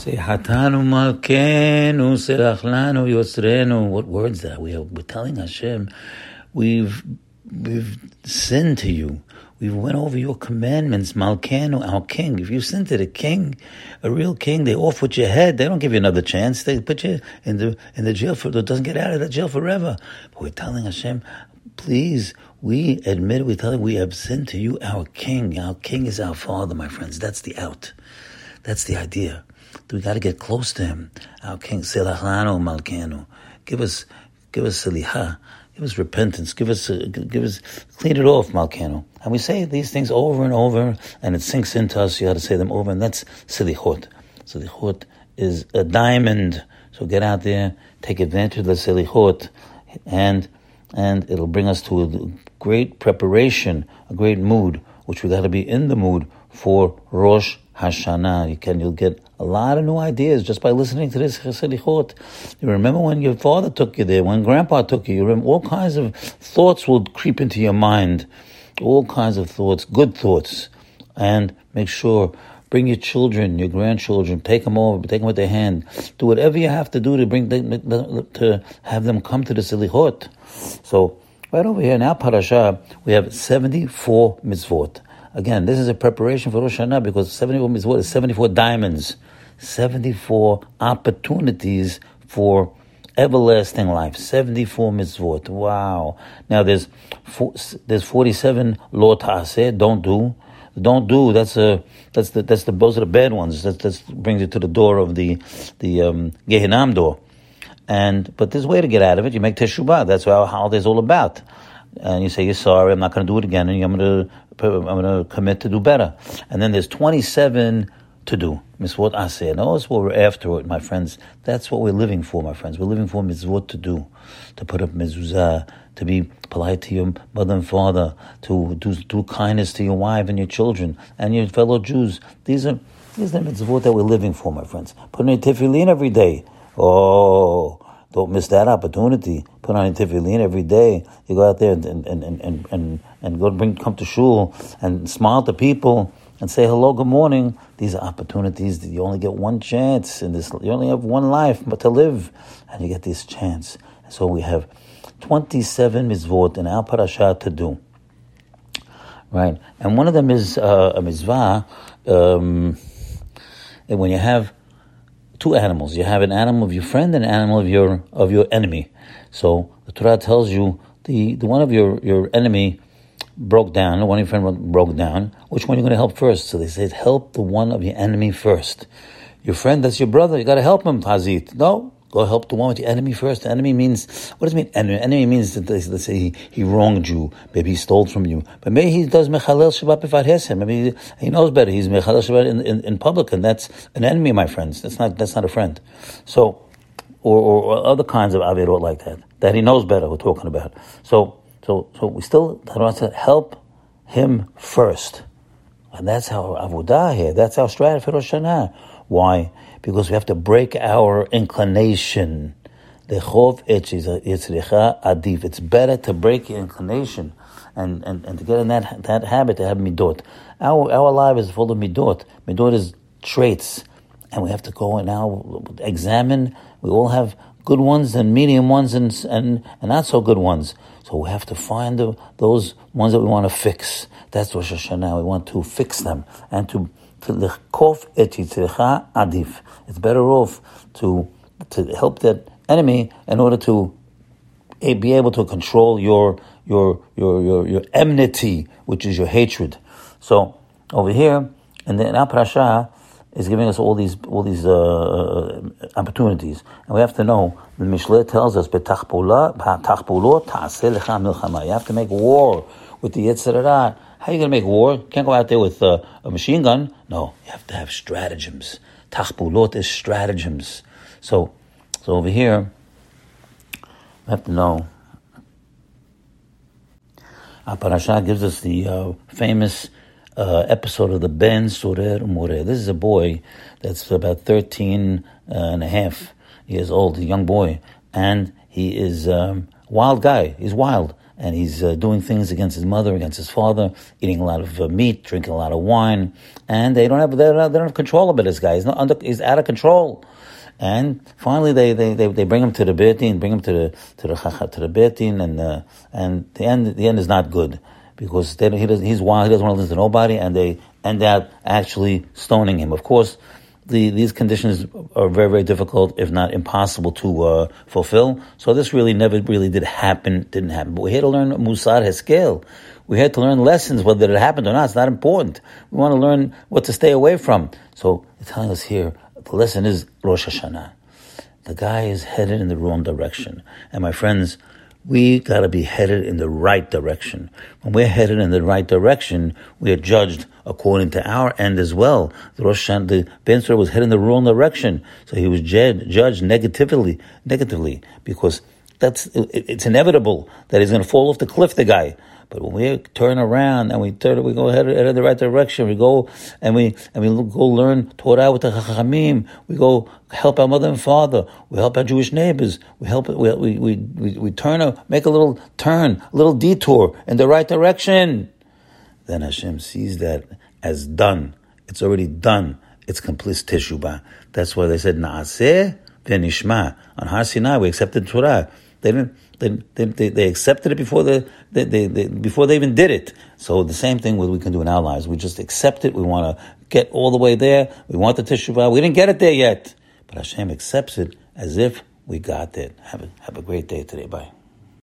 Say Hatanu Malkenu Serachlanu Yosrenu. What words that we are? We're telling Hashem, we've we've sinned to you. We've went over your commandments, Malkenu, our king. If you sin to the king, a real king, they off with your head. They don't give you another chance. They put you in the in the jail for. It doesn't get out of that jail forever. But we're telling Hashem, please, we admit, we tell you, we have sinned to you, our king. Our king is our father, my friends. That's the out. That's the idea. We got to get close to him. Our king, Selachano Malkenu. Give us, give us seliha. Give us repentance. Give us, uh, give us, clean it off, Malkenu. And we say these things over and over, and it sinks into us. You got to say them over, and that's silichot. Silichot is a diamond. So get out there, take advantage of the silichot, and and it'll bring us to a great preparation, a great mood, which we got to be in the mood for Rosh Hashanah. You can you'll get a lot of new ideas just by listening to this Selichot. You remember when your father took you there, when grandpa took you, you remember all kinds of thoughts will creep into your mind, all kinds of thoughts, good thoughts, and make sure bring your children, your grandchildren, take them over, take them with their hand, do whatever you have to do to bring them, to have them come to the Selichot. So right over here in our parasha, we have seventy-four mitzvot. Again, this is a preparation for Rosh Hashanah because 74 mitzvot is 74 diamonds, 74 opportunities for everlasting life. 74 mitzvot. Wow. Now there's there's 47 lo ta'aseh, don't do. Don't do. That's a that's the that's the those are the bad ones. That that brings you to the door of the the um, Gehinam door. And but there's a way to get out of it. You make teshubah. That's what our holiday is all about. And you say you're sorry. I'm not going to do it again. And I'm going to I'm going to commit to do better. And then there's 27 to do. Mitzvot aseh. Now that's what we're after, my friends. That's what we're living for, my friends. We're living for mitzvot to do, to put up mezuzah, to be polite to your mother and father, to do, do kindness to your wife and your children and your fellow Jews. These are these are the mitzvot that we're living for, my friends. Put on your tefillin every day. Oh, don't miss that opportunity. Put on your tefillin every day. You go out there and and, and, and, and, and go bring come to shul and smile to people and say hello, good morning. These are opportunities that you only get one chance in this. You only have one life but to live, and you get this chance. So we have twenty-seven mitzvot in our parasha to do. Right, and one of them is uh, a mitzvah. Um, when you have two animals. You have an animal of your friend and an animal of your of your enemy. So the Torah tells you the, the one of your, your enemy broke down, one of your friend broke down. Which one are you going to help first? So they said, help the one of your enemy first. Your friend, that's your brother. You got to help him, Hazit. No, Go help the one with the enemy first. The enemy means, what does it mean? Enemy, enemy means that, let's say he, he wronged you. Maybe he stole from you. But maybe he does mechalel shabbat b'fad Maybe he, he, knows better. He's mechalel shabbat in, in, in, public, and that's an enemy, my friends. That's not, that's not a friend. So, or, or, or other kinds of avirot like that, that he knows better, we're talking about. So, so, so we still to help him first. And that's our avodah here. That's our strategy for Rosh Hashanah. Why? Because we have to break our inclination. It's better to break your inclination and, and, and to get in that, that habit to have midot. Our, our life is full of midot. Midot is traits. And we have to go and now examine. We all have good ones and medium ones and, and, and not so good ones. So we have to find the, those ones that we want to fix. That's Rosh Hashanah. We want to fix them and to adif. It's better off to to help that enemy in order to be able to control your your your your, your enmity, which is your hatred. So over here, and then our parasha is giving us all these all these uh, uh opportunities, and we have to know. The Mishle tells us, You have to make war with the Yetzer Hara how are you going to make war? Can't go out there with uh, a machine gun. No, you have to have stratagems. Tachbulot is stratagems. So, so over here, we have to know. Our gives us the uh, famous uh, episode of the Ben Sorer Moreh. This is a boy that's about 13 uh, and a half years old, a young boy, and he is um, wild guy. He's wild and he's uh, doing things against his mother, against his father, eating a lot of uh, meat, drinking a lot of wine, and they don't have they don't they don't have control over this guy. He's not under, he's out of control. And finally, they, they, they, they bring him to the beit din, bring him to the to the to the beit din, and uh, and the end the end is not good because they, he does, he's wild. He doesn't want to listen to nobody, and they end up actually stoning him. Of course, the, these conditions are very very difficult, if not impossible, to uh, fulfill. So this really never really did happen. Didn't happen. But we had to learn Musar Heskel. We had to learn lessons, whether it happened or not. It's not important. We want to learn what to stay away from. So they're telling us here the lesson is Rosh Hashanah. The guy is headed in the wrong direction. And my friends, we got to be headed in the right direction. When we're headed in the right direction, we are judged according to our end as well. The Rosh Hashanah, the Ben was headed in the wrong direction, so he was judged negatively, negatively, because that's it's inevitable that he's going to fall off the cliff. The guy, but when we turn around and we turn, we go ahead, in the right direction. We go and we and we go learn Torah with the Chachamim. We go help our mother and father. We help our Jewish neighbors. We help. We we we, we, turn a make a little turn, a little detour in the right direction. Then Hashem sees that as done. It's already done. It's complete teshubah. That's why they said Naaseh v'nishma on Har Sinai. We accepted Torah. They didn't they, they, they accepted it before the, they, they, they, before they even did it. So the same thing we can do in our lives. We just accept it. We want to get all the way there. We want the teshuvah. We didn't get it there yet, but Hashem accepts it as if we got it. Have a, have a great day today. Bye.